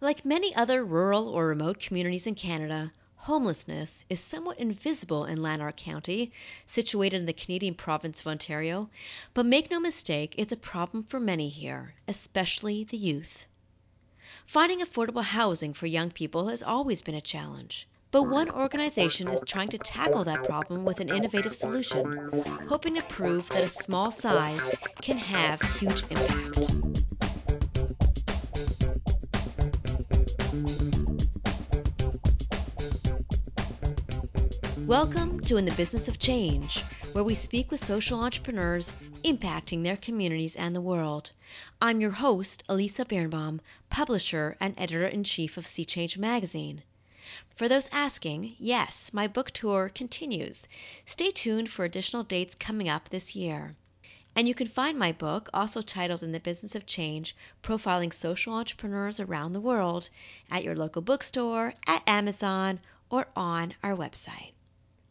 Like many other rural or remote communities in Canada, homelessness is somewhat invisible in Lanark County, situated in the Canadian province of Ontario, but make no mistake, it's a problem for many here, especially the youth. Finding affordable housing for young people has always been a challenge. But one organization is trying to tackle that problem with an innovative solution, hoping to prove that a small size can have huge impact. Welcome to In the Business of Change, where we speak with social entrepreneurs impacting their communities and the world. I'm your host, Elisa Birnbaum, publisher and editor in chief of Sea Change magazine. For those asking, yes, my book tour continues. Stay tuned for additional dates coming up this year. And you can find my book, also titled In the Business of Change Profiling Social Entrepreneurs Around the World, at your local bookstore, at Amazon, or on our website.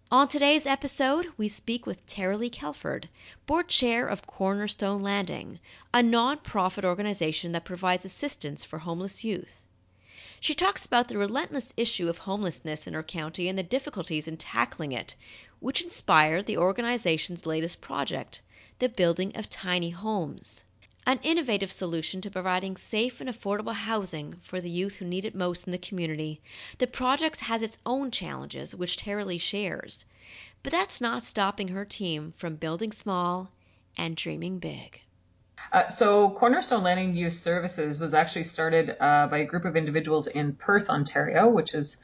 On today's episode, we speak with Tara-Leigh Kelford, board chair of Cornerstone Landing, a non-profit organization that provides assistance for homeless youth. She talks about the relentless issue of homelessness in her county and the difficulties in tackling it, which inspired the organization's latest project, the building of tiny homes an innovative solution to providing safe and affordable housing for the youth who need it most in the community. The project has its own challenges, which Tara-Leigh shares, but that's not stopping her team from building small and dreaming big. Uh, so, Cornerstone Landing Youth Services was actually started uh, by a group of individuals in Perth, Ontario, which is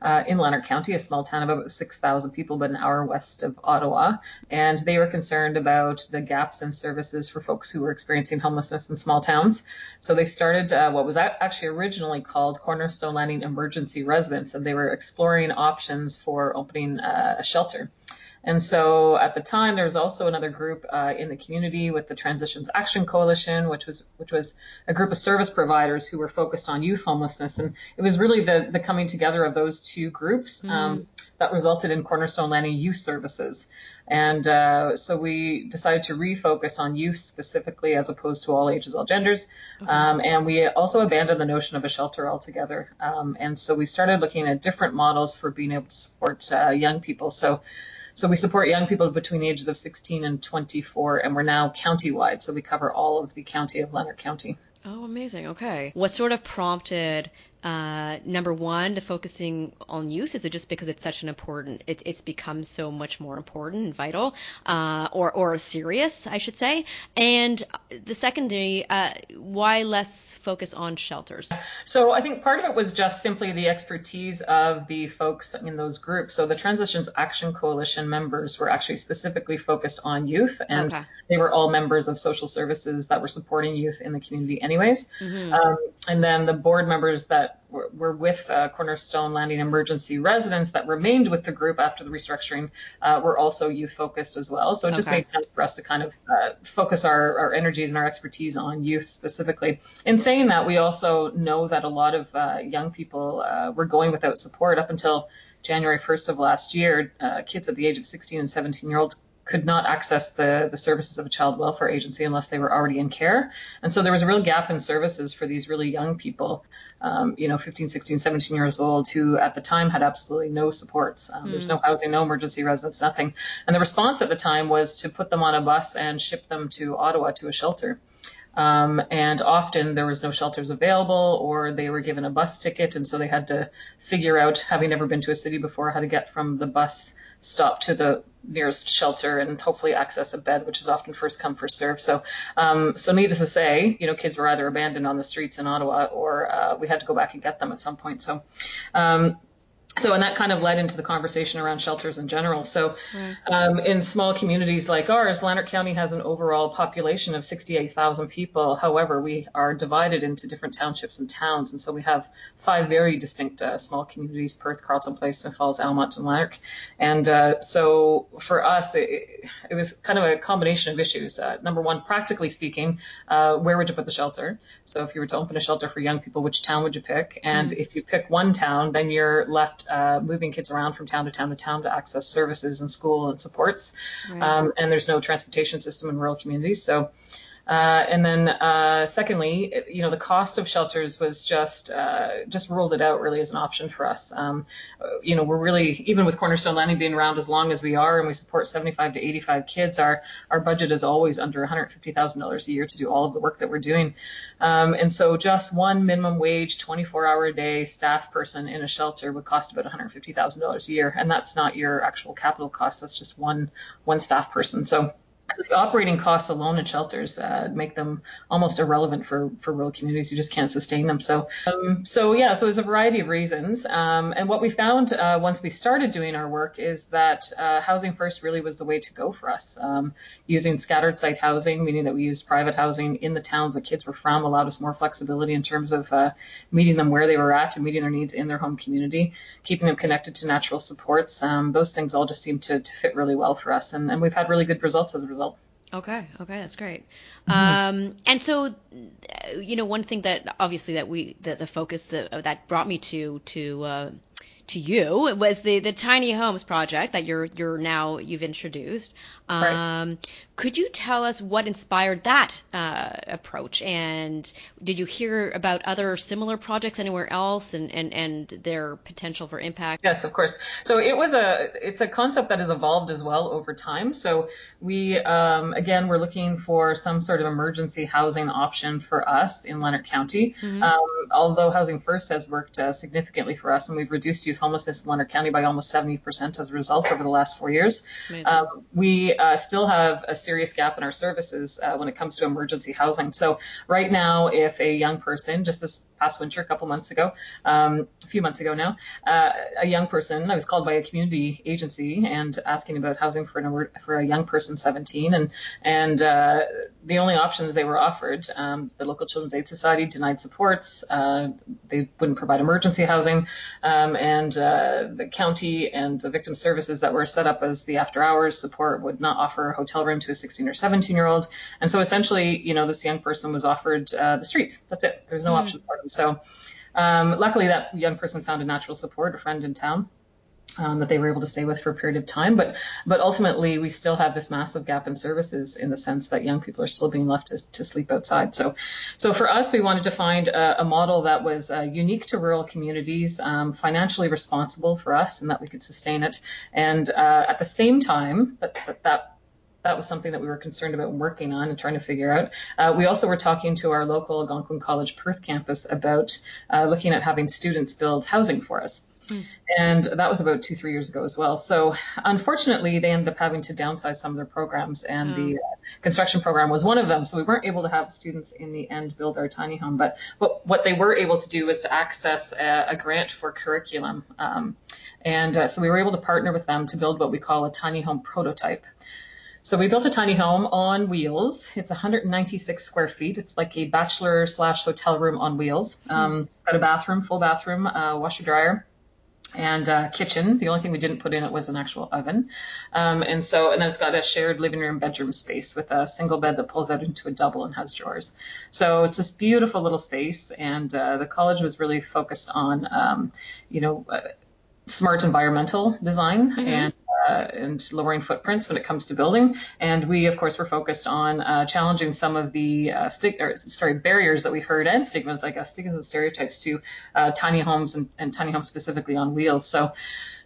uh, in Lanark County, a small town of about 6,000 people, but an hour west of Ottawa. And they were concerned about the gaps in services for folks who were experiencing homelessness in small towns. So they started uh, what was actually originally called Cornerstone Landing Emergency Residence, and they were exploring options for opening uh, a shelter. And so at the time, there was also another group uh, in the community with the Transitions Action Coalition, which was which was a group of service providers who were focused on youth homelessness. And it was really the the coming together of those two groups mm-hmm. um, that resulted in Cornerstone Landing Youth Services. And uh, so we decided to refocus on youth specifically as opposed to all ages, all genders. Mm-hmm. Um, and we also abandoned the notion of a shelter altogether. Um, and so we started looking at different models for being able to support uh, young people. So so we support young people between the ages of 16 and 24, and we're now county-wide, so we cover all of the county of Lanark County. Oh, amazing. Okay. What sort of prompted uh, number one, the focusing on youth? Is it just because it's such an important, it, it's become so much more important and vital, uh, or, or serious, I should say? And the secondary, uh, why less focus on shelters? So I think part of it was just simply the expertise of the folks in those groups. So the Transitions Action Coalition members were actually specifically focused on youth, and okay. they were all members of social services that were supporting youth in the community, anyways. Mm-hmm. Um, and then the board members that that were, were with uh, Cornerstone Landing Emergency Residence that remained with the group after the restructuring uh, were also youth focused as well. So it just made sense for us to kind of uh, focus our, our energies and our expertise on youth specifically. In saying that, we also know that a lot of uh, young people uh, were going without support up until January 1st of last year. Uh, kids at the age of 16 and 17 year olds could not access the, the services of a child welfare agency unless they were already in care. And so there was a real gap in services for these really young people, um, you know, 15, 16, 17 years old, who at the time had absolutely no supports. Um, mm. There's no housing, no emergency residence, nothing. And the response at the time was to put them on a bus and ship them to Ottawa to a shelter. Um, and often there was no shelters available or they were given a bus ticket and so they had to figure out having never been to a city before how to get from the bus stop to the nearest shelter and hopefully access a bed, which is often first come first serve. So, um, so needless to say, you know, kids were either abandoned on the streets in Ottawa or uh, we had to go back and get them at some point. So, um, so and that kind of led into the conversation around shelters in general. So um, in small communities like ours lanark county has an overall population of 68000 people. However we are divided into different townships and towns. And so we have five very distinct uh, small communities perth Carleton Place Smiths Falls almonte and lanark. And uh, so for us it, it, was kind of a combination of issues. Uh, number one practically speaking uh, where would you put the shelter? So if you were to open a shelter for young people which town would you pick? And mm-hmm. if you pick one town then you're left uh, moving kids around from town to town to town to access services and school and supports. Right. Um, and there's no transportation system in rural communities. So Uh, and then, uh, secondly, you know, the cost of shelters was just uh, just ruled it out really as an option for us. Um, you know, we're really even with Cornerstone Landing being around as long as we are, and we support 75 to 85 kids. Our our budget is always under $150,000 a year to do all of the work that we're doing. Um, and so, just one minimum wage, 24 hour a day staff person in a shelter would cost about $150,000 a year, and that's not your actual capital cost. That's just one one staff person. So so the operating costs alone in shelters uh, make them almost irrelevant for, for rural communities. You just can't sustain them. So, um, so yeah, so there's a variety of reasons. Um, and what we found uh, once we started doing our work is that uh, housing first really was the way to go for us. Um, using scattered site housing, meaning that we used private housing in the towns that kids were from, allowed us more flexibility in terms of uh, meeting them where they were at and meeting their needs in their home community, keeping them connected to natural supports. Um, those things all just seem to, to fit really well for us, and, and we've had really good results as a result Okay. Okay. That's great. Mm-hmm. Um, and so, you know, one thing that obviously that we, that the focus that, that brought me to, to, uh, to you was the the tiny homes project that you're you're now you've introduced. Um, right. Could you tell us what inspired that uh, approach, and did you hear about other similar projects anywhere else, and, and and their potential for impact? Yes, of course. So it was a it's a concept that has evolved as well over time. So we um, again we're looking for some sort of emergency housing option for us in Lanark County. Mm-hmm. Um, although Housing First has worked uh, significantly for us, and we've reduced youth homelessness in Lanark County by almost 70% as a result over the last four years. Um, we uh, still have a serious gap in our services uh, when it comes to emergency housing. So right now, if a young person, just this past winter, a couple months ago, um, a few months ago now, uh, a young person, I was called by a community agency and asking about housing for an for a young person 17, and and uh, the only options they were offered, um, the local Children's Aid Society denied supports, uh, they wouldn't provide emergency housing, um, and uh, the county and the victim services that were set up as the after hours support would not offer a hotel room to a 16 or 17 year old, and so essentially, you know, this young person was offered uh, the streets. That's it. There's no mm. option for them. So um, luckily, that young person found a natural support, a friend in town. Um, that they were able to stay with for a period of time, but but ultimately we still have this massive gap in services in the sense that young people are still being left to, to sleep outside. So so for us, we wanted to find a, a model that was uh, unique to rural communities, um, financially responsible for us, and that we could sustain it, and uh, at the same time that that, that that was something that we were concerned about working on and trying to figure out. Uh, we also were talking to our local Algonquin College Perth campus about uh, looking at having students build housing for us. Hmm. And that was about two, three years ago as well. So unfortunately, they ended up having to downsize some of their programs, and oh. the uh, construction program was one of them. So we weren't able to have students in the end build our tiny home. But, but what they were able to do was to access a, a grant for curriculum. Um, and uh, so we were able to partner with them to build what we call a tiny home prototype. So we built a tiny home on wheels. It's 196 square feet. It's like a bachelor slash hotel room on wheels. Hmm. Um, it's got a bathroom, full bathroom, uh, washer dryer, and uh, kitchen. The only thing we didn't put in it was an actual oven. Um, and so, and then it's got a shared living room, bedroom space with a single bed that pulls out into a double and has drawers. So it's this beautiful little space. And uh, the college was really focused on, um, you know, uh, smart environmental design mm-hmm. and and lowering footprints when it comes to building. And we, of course, were focused on uh, challenging some of the uh, stig- or, sorry barriers that we heard and stigmas, I guess, stigmas and stereotypes to uh, tiny homes and, and, tiny homes specifically on wheels. So.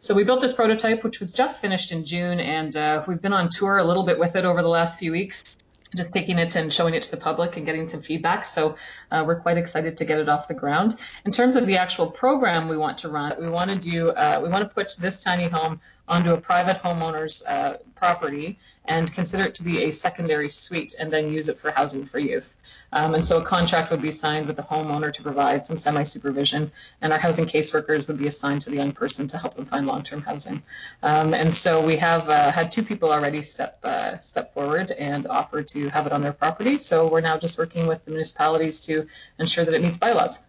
So we built this prototype, which was just finished in June, and uh, we've been on tour a little bit with it over the last few weeks just taking it and showing it to the public and getting some feedback. So uh, we're quite excited to get it off the ground. In terms of the actual program we want to run, we want to do uh, we want to put this tiny home onto a private homeowner's uh, property and consider it to be a secondary suite and then use it for housing for youth. Um, and so a contract would be signed with the homeowner to provide some semi supervision, and our housing caseworkers would be assigned to the young person to help them find long term housing. Um, and so we have uh, had two people already step uh, step forward and offer to have it on their property. So we're now just working with the municipalities to ensure that it meets bylaws.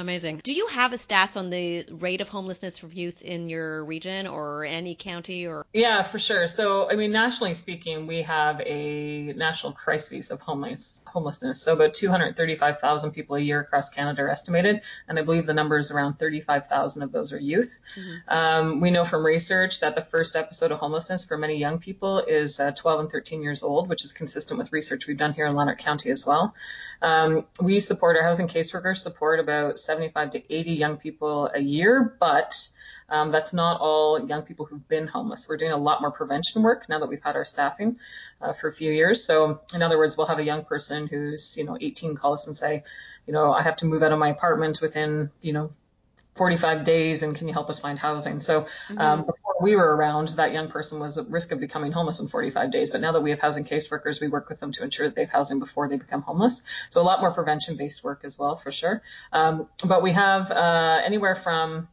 Amazing. Do you have a stats on the rate of homelessness for youth in your region or any county or? Yeah, for sure. So, I mean, nationally speaking, we have a national crisis of homeless homelessness. So, about 235,000 people a year across Canada are estimated, and I believe the number is around 35,000 of those are youth. Mm-hmm. Um, we know from research that the first episode of homelessness for many young people is uh, 12 and 13 years old, which is consistent with research we've done here in Lanark County as well. Um, we support our housing caseworkers support about 75 to 80 young people a year, but um, that's not all young people who've been homeless. We're doing a lot more prevention work now that we've had our staffing uh, for a few years. So, in other words, we'll have a young person who's, you know, 18 call us and say, you know, I have to move out of my apartment within, you know, 45 days and can you help us find housing? So um, mm-hmm. We were around, that young person was at risk of becoming homeless in 45 days. But now that we have housing caseworkers, we work with them to ensure that they have housing before they become homeless. So a lot more prevention based work as well, for sure. Um, but we have uh, anywhere from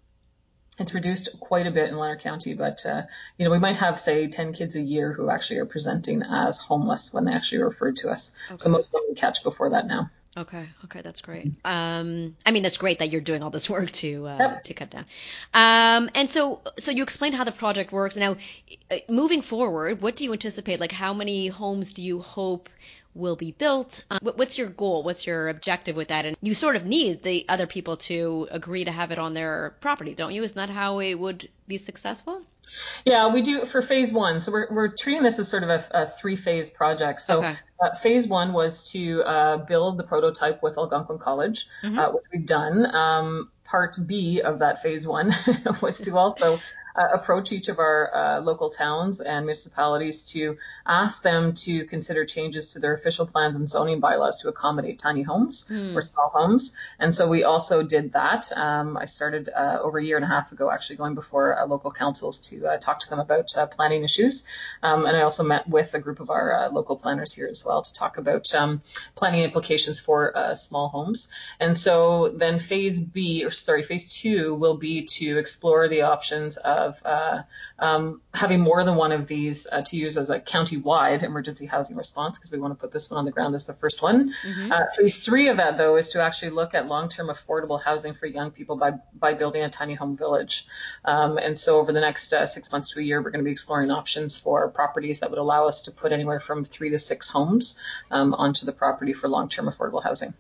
it's reduced quite a bit in Lanark County, but uh, you know we might have say 10 kids a year who actually are presenting as homeless when they actually referred to us. Okay. So most of them we catch before that now. Okay. Okay, that's great. Um, I mean, that's great that you're doing all this work to uh, yep. to cut down. Um, and so, so you explained how the project works. Now, uh, moving forward, what do you anticipate? Like, how many homes do you hope will be built? Um, what's your goal? What's your objective with that? And you sort of need the other people to agree to have it on their property, don't you? Isn't that how it would be successful? Yeah, we do for phase one. So we're, we're treating this as sort of a, a three phase project. So okay. uh, phase one was to uh, build the prototype with Algonquin College, mm-hmm. uh, which we've done. Um, part B of that phase one was to also uh, approach each of our uh, local towns and municipalities to ask them to consider changes to their official plans and zoning bylaws to accommodate tiny homes mm. or small homes. And so we also did that. Um, I started uh, over a year and a half ago, actually going before uh, local councils to uh, talk to them about uh, planning issues. Um, and I also met with a group of our local planners here as well to talk about um, planning implications for small homes. And so then phase B, or sorry, phase two will be to explore the options of of uh, um, having more than one of these uh, to use as a county-wide emergency housing response because we want to put this one on the ground as the first one. Mm-hmm. Uh, phase three of that, though, is to actually look at long-term affordable housing for young people by by building a tiny home village. Um, and so over the next uh, six months to a year, we're going to be exploring options for properties that would allow us to put anywhere from three to six homes um, onto the property for long-term affordable housing.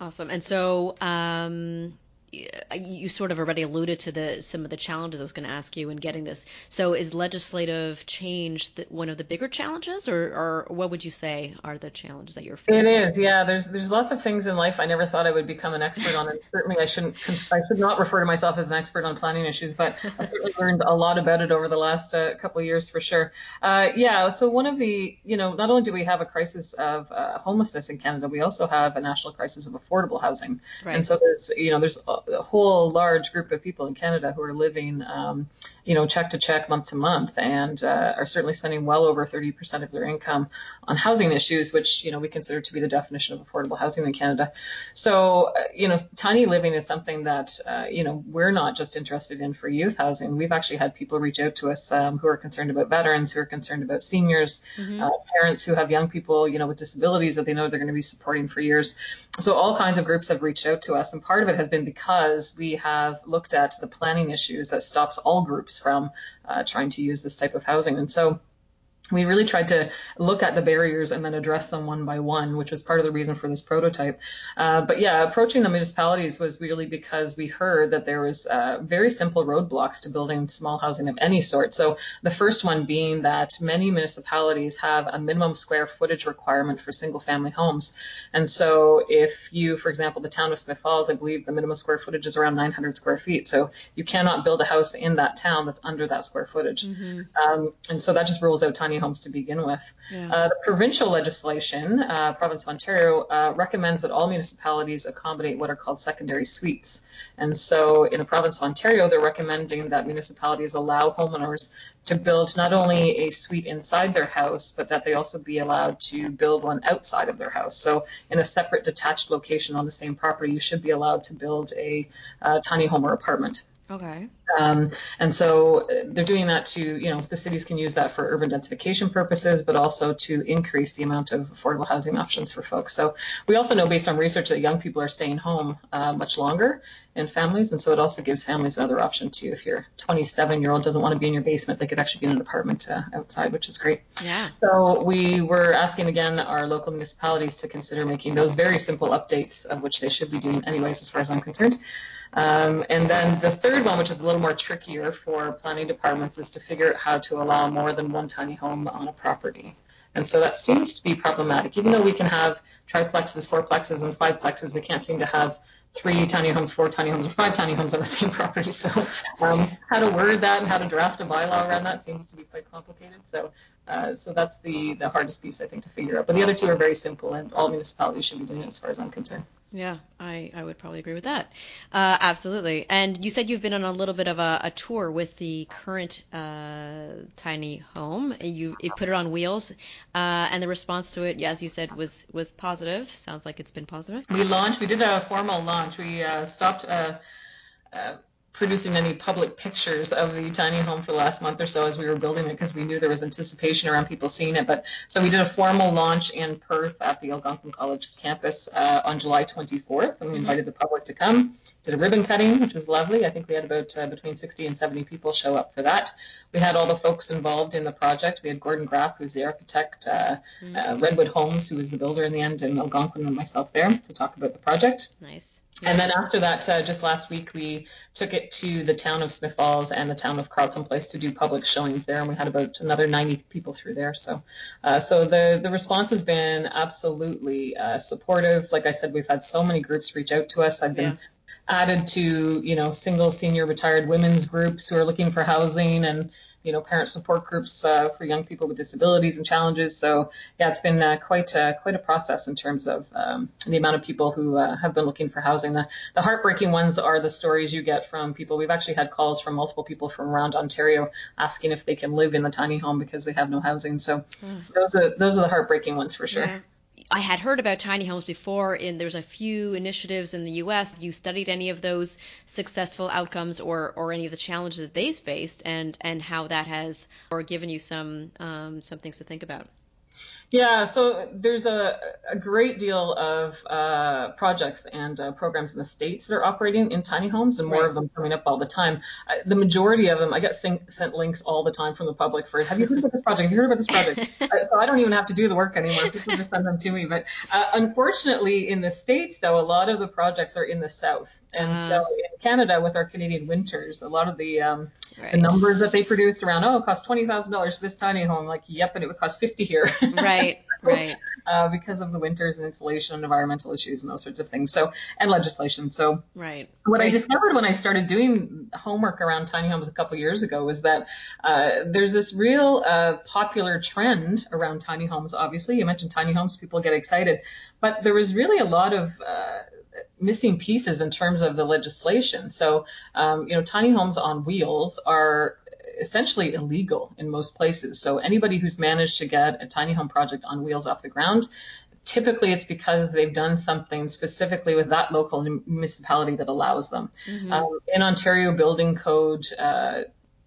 Awesome. And so, um, you sort of already alluded to the some of the challenges I was going to ask you in getting this. So, is legislative change the, one of the bigger challenges, or, or what would you say are the challenges that you're facing? It is, yeah. There's there's lots of things in life I never thought I would become an expert on, and certainly I shouldn't I should not refer to myself as an expert on planning issues, but I certainly learned a lot about it over the last uh, couple of years for sure. Uh, yeah. So one of the you know not only do we have a crisis of uh, homelessness in Canada, we also have a national crisis of affordable housing, right. and so there's you know there's a whole large group of people in Canada who are living, um, you know, check to check, month to month, and uh, are certainly spending well over 30% of their income on housing issues, which you know we consider to be the definition of affordable housing in Canada. So, uh, you know, tiny living is something that uh, you know we're not just interested in for youth housing. We've actually had people reach out to us um, who are concerned about veterans, who are concerned about seniors, mm-hmm. uh, parents who have young people, you know, with disabilities that they know they're going to be supporting for years. So all kinds of groups have reached out to us, and part of it has been because we have looked at the planning issues that stops all groups from uh, trying to use this type of housing. And so we really tried to look at the barriers and then address them one by one, which was part of the reason for this prototype. Uh, but yeah, approaching the municipalities was really because we heard that there was uh, very simple roadblocks to building small housing of any sort. So the first one being that many municipalities have a minimum square footage requirement for single family homes. And so if you, for example, the town of Smith Falls, I believe the minimum square footage is around 900 square feet. So you cannot build a house in that town that's under that square footage. Mm-hmm. Um, and so that just rules out tiny homes to begin with. Yeah. Uh, the provincial legislation, uh, province of Ontario, uh, recommends that all municipalities accommodate what are called secondary suites. And so in the province of Ontario, they're recommending that municipalities allow homeowners to build not only a suite inside their house, but that they also be allowed to build one outside of their house. So in a separate detached location on the same property, you should be allowed to build a uh, tiny home or apartment. Okay. Um, and so uh, they're doing that to, you know, the cities can use that for urban densification purposes, but also to increase the amount of affordable housing options for folks. So we also know based on research that young people are staying home uh, much longer in families. And so it also gives families another option too. If your 27 year old doesn't want to be in your basement, they could actually be in an apartment uh, outside, which is great. Yeah. So we were asking again our local municipalities to consider making those very simple updates of which they should be doing anyways, as far as I'm concerned. Um, and then the third one, which is a little more trickier for planning departments, is to figure out how to allow more than one tiny home on a property. And so that seems to be problematic. Even though we can have triplexes, fourplexes, and fiveplexes, we can't seem to have three tiny homes, four tiny homes, or five tiny homes on the same property. So um, how to word that and how to draft a bylaw around that seems to be quite complicated. So uh, so that's the the hardest piece I think to figure out. But the other two are very simple, and all municipalities should be doing it as far as I'm concerned. Yeah, I, I would probably agree with that. Uh, absolutely. And you said you've been on a little bit of a, a tour with the current uh, tiny home. You, you, put it on wheels, uh, and the response to it, as you said, was was positive. Sounds like it's been positive. We launched. We did a formal launch. We uh, stopped uh, uh, producing any public pictures of the tiny home for the last month or so as we were building it because we knew there was anticipation around people seeing it. But so we did a formal launch in Perth at the Algonquin College campus uh, on July 24th, and we mm-hmm. invited the public to come. Did a ribbon cutting, which was lovely. I think we had about uh, between 60 and 70 people show up for that. We had all the folks involved in the project. We had Gordon Graff, who's the architect, uh, mm-hmm. Redwood Homes, who was the builder in the end, and Algonquin and myself there to talk about the project. Nice. And then after that, uh, just last week, we took it to the town of Smith Falls and the town of Carleton Place to do public showings there, and we had about another 90 people through there. So, uh, so the the response has been absolutely uh, supportive. Like I said, we've had so many groups reach out to us. I've been yeah. added to you know single senior retired women's groups who are looking for housing and you know, parent support groups uh, for young people with disabilities and challenges. So yeah, it's been uh, quite uh, quite a process in terms of um, the amount of people who uh, have been looking for housing. The, the heartbreaking ones are the stories you get from people. We've actually had calls from multiple people from around Ontario asking if they can live in the tiny home because they have no housing. So mm. those are those are the heartbreaking ones for sure. Yeah. I had heard about tiny homes before, and there's a few initiatives in the U.S. You studied any of those successful outcomes, or or any of the challenges that they've faced, and and how that has or given you some um, some things to think about? Yeah, so there's a, a great deal of uh, projects and uh, programs in the states that are operating in tiny homes, and more right. of them coming up all the time. Uh, the majority of them, I get sent links all the time from the public for, have you heard about this project? Have you heard about this project? Uh, so I don't even have to do the work anymore. People just send them to me. But uh, unfortunately, in the states, though, a lot of the projects are in the south, and so uh-huh. in Canada, with our Canadian winters, a lot of the um, right. the numbers that they produce around, oh, it costs twenty thousand dollars for this tiny home, like, yep, and it would cost fifty here. Right. Right, uh, because of the winters and insulation and environmental issues and those sorts of things. So, and legislation. So, right. What right. I discovered when I started doing homework around tiny homes a couple years ago was that uh, there's this real uh, popular trend around tiny homes. Obviously, you mentioned tiny homes, people get excited, but there was really a lot of uh, missing pieces in terms of the legislation. So, um, you know, tiny homes on wheels are essentially illegal in most places. So anybody who's managed to get a tiny home project on wheels off the ground, typically it's because they've done something specifically with that local municipality that allows them. Mm-hmm. Um, in Ontario Building Code, uh,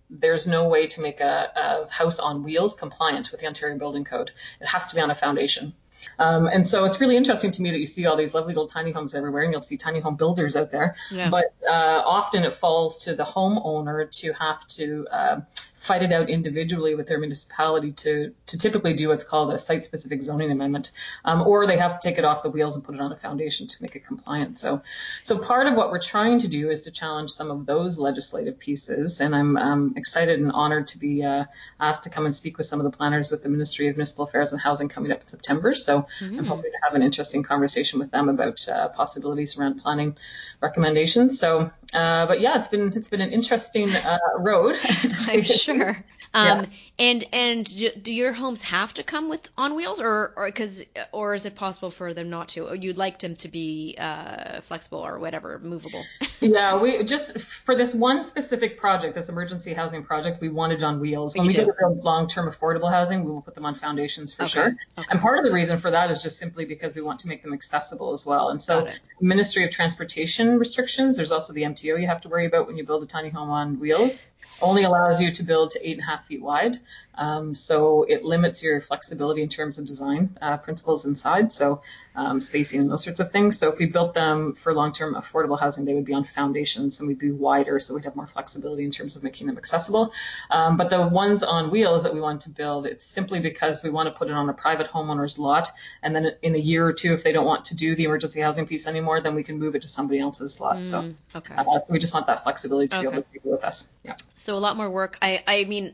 there's no way to make a, a, house on wheels compliant with the Ontario Building Code. It has to be on a foundation. Um, and so it's really interesting to me that you see all these lovely little tiny homes everywhere, and you'll see tiny home builders out there. Yeah. But uh, often it falls to the homeowner to have to uh, fight it out individually with their municipality to to typically do what's called a site-specific zoning amendment, um, or they have to take it off the wheels and put it on a foundation to make it compliant. So, so part of what we're trying to do is to challenge some of those legislative pieces, and I'm um, excited and honored to be uh, asked to come and speak with some of the planners with the Ministry of Municipal Affairs and Housing coming up in September. So, mm-hmm. I'm hoping to have an interesting conversation with them about uh, possibilities around planning recommendations. So, uh, but yeah, it's been it's been an interesting uh, road. I'm sure. Um, yeah. And and do your homes have to come with on wheels, or or because or is it possible for them not to? Or you'd like them to be uh, flexible or whatever, movable? yeah, we just for this one specific project, this emergency housing project, we wanted on wheels. When we do. go long-term affordable housing, we will put them on foundations for okay. sure. Okay. And part of the reason for that is just simply because we want to make them accessible as well. And so, Ministry of Transportation restrictions. There's also the MTO you have to worry about when you build a tiny home on wheels only allows you to build to eight and a half feet wide. Um, so it limits your flexibility in terms of design uh, principles inside, so um, spacing and those sorts of things. So if we built them for long-term affordable housing, they would be on foundations and we'd be wider, so we'd have more flexibility in terms of making them accessible. Um, but the ones on wheels that we want to build, it's simply because we want to put it on a private homeowner's lot, and then in a year or two, if they don't want to do the emergency housing piece anymore, then we can move it to somebody else's lot. Mm, so, okay. uh, so we just want that flexibility to okay. be able to do with us. Yeah. So a lot more work. I, I mean,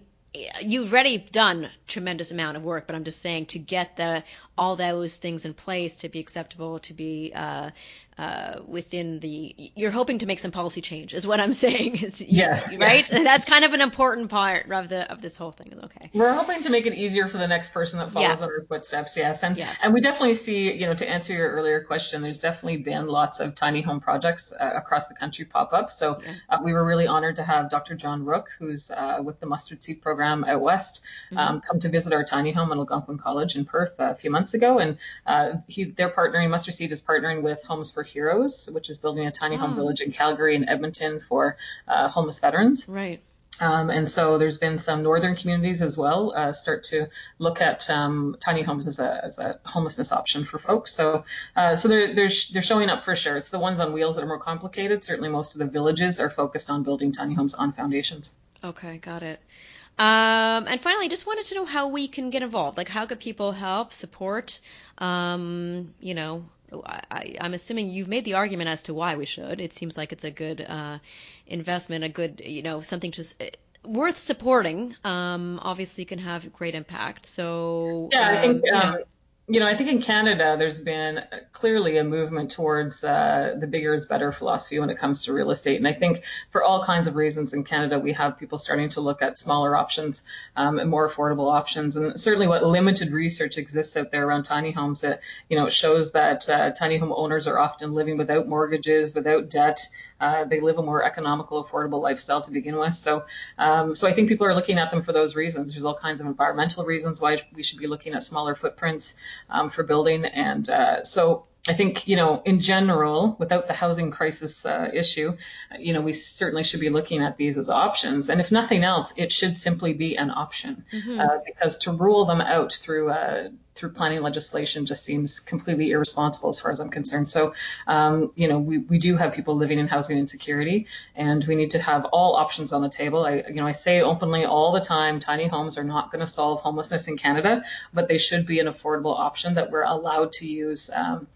you've already done tremendous amount of work, but I'm just saying to get the all those things in place to be acceptable, to be uh, uh, within the you're hoping to make some policy change is what I'm saying is yes right and that's kind of an important part of the of this whole thing okay we're hoping to make it easier for the next person that follows yeah. our footsteps yes and yeah. and we definitely see you know to answer your earlier question there's definitely been lots of tiny home projects uh, across the country pop up so yeah. uh, we were really honored to have Dr. John Rook who's uh, with the mustard seed program at West mm-hmm. um, come to visit our tiny home at Algonquin College in Perth a few months ago and uh, he they're partnering mustard seed is partnering with Homes for Heroes, which is building a tiny home village in Calgary and Edmonton for uh, homeless veterans. Right. Um, and so there's been some northern communities as well uh, start to look at um, tiny homes as a, as a homelessness option for folks. So uh, so they're, they're they're showing up for sure. It's the ones on wheels that are more complicated. Certainly most of the villages are focused on building tiny homes on foundations. Okay, got it. Um, and finally, just wanted to know how we can get involved. Like, how could people help, support? Um, you know, I, am assuming you've made the argument as to why we should. It seems like it's a good uh, investment, a good, you know, something to worth supporting. Um, obviously, can have great impact. So yeah, I think um, you know, I think in Canada there's been clearly a movement towards uh, the bigger is better philosophy when it comes to real estate, and I think for all kinds of reasons in Canada we have people starting to look at smaller options um, and more affordable options, and certainly what limited research exists out there around tiny homes, that you know it shows that uh, tiny home owners are often living without mortgages, without debt. Uh, they live a more economical, affordable lifestyle to begin with. So, um, so I think people are looking at them for those reasons. There's all kinds of environmental reasons why we should be looking at smaller footprints um, for building, and uh, so I think, you know, in general, without the housing crisis uh, issue, you know, we certainly should be looking at these as options. And if nothing else, it should simply be an option mm-hmm. uh, because to rule them out through uh, through planning legislation just seems completely irresponsible as far as I'm concerned. So, um, you know, we, we do have people living in housing insecurity and we need to have all options on the table. I, you know, I say openly all the time, tiny homes are not going to solve homelessness in Canada, but they should be an affordable option that we're allowed to use. Um,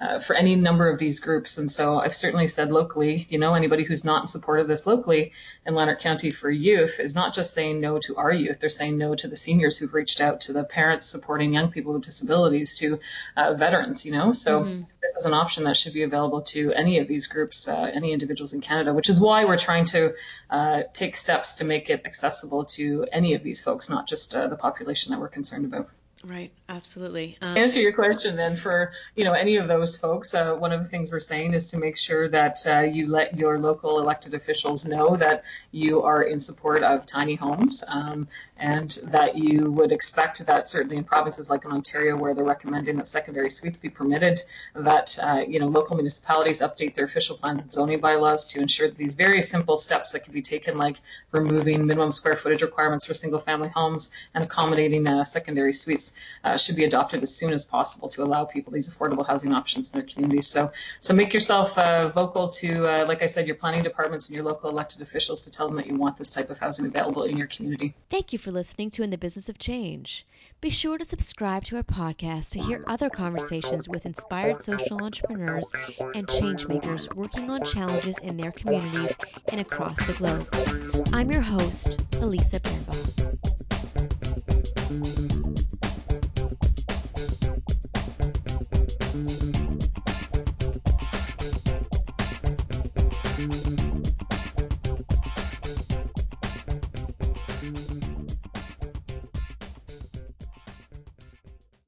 uh, for any number of these groups. And so I've certainly said locally, you know, anybody who's not in support of this locally in Lanark County for youth is not just saying no to our youth, they're saying no to the seniors who've reached out, to the parents supporting young people with disabilities, to uh, veterans, you know. So mm-hmm. this is an option that should be available to any of these groups, uh, any individuals in Canada, which is why we're trying to uh, take steps to make it accessible to any of these folks, not just uh, the population that we're concerned about. Right, absolutely. Um, Answer your question then for you know any of those folks. Uh, one of the things we're saying is to make sure that uh, you let your local elected officials know that you are in support of tiny homes, um, and that you would expect that certainly in provinces like in Ontario where they're recommending that secondary suites be permitted, that uh, you know local municipalities update their official plans and zoning bylaws to ensure that these very simple steps that can be taken, like removing minimum square footage requirements for single-family homes and accommodating uh, secondary suites uh, should be adopted as soon as possible to allow people these affordable housing options in their communities. So, so make yourself uh, vocal to, uh, like I said, your planning departments and your local elected officials to tell them that you want this type of housing available in your community. Thank you for listening to In the Business of Change. Be sure to subscribe to our podcast to hear other conversations with inspired social entrepreneurs and change makers working on challenges in their communities and across the globe. I'm your host, Elisa Birnbaum.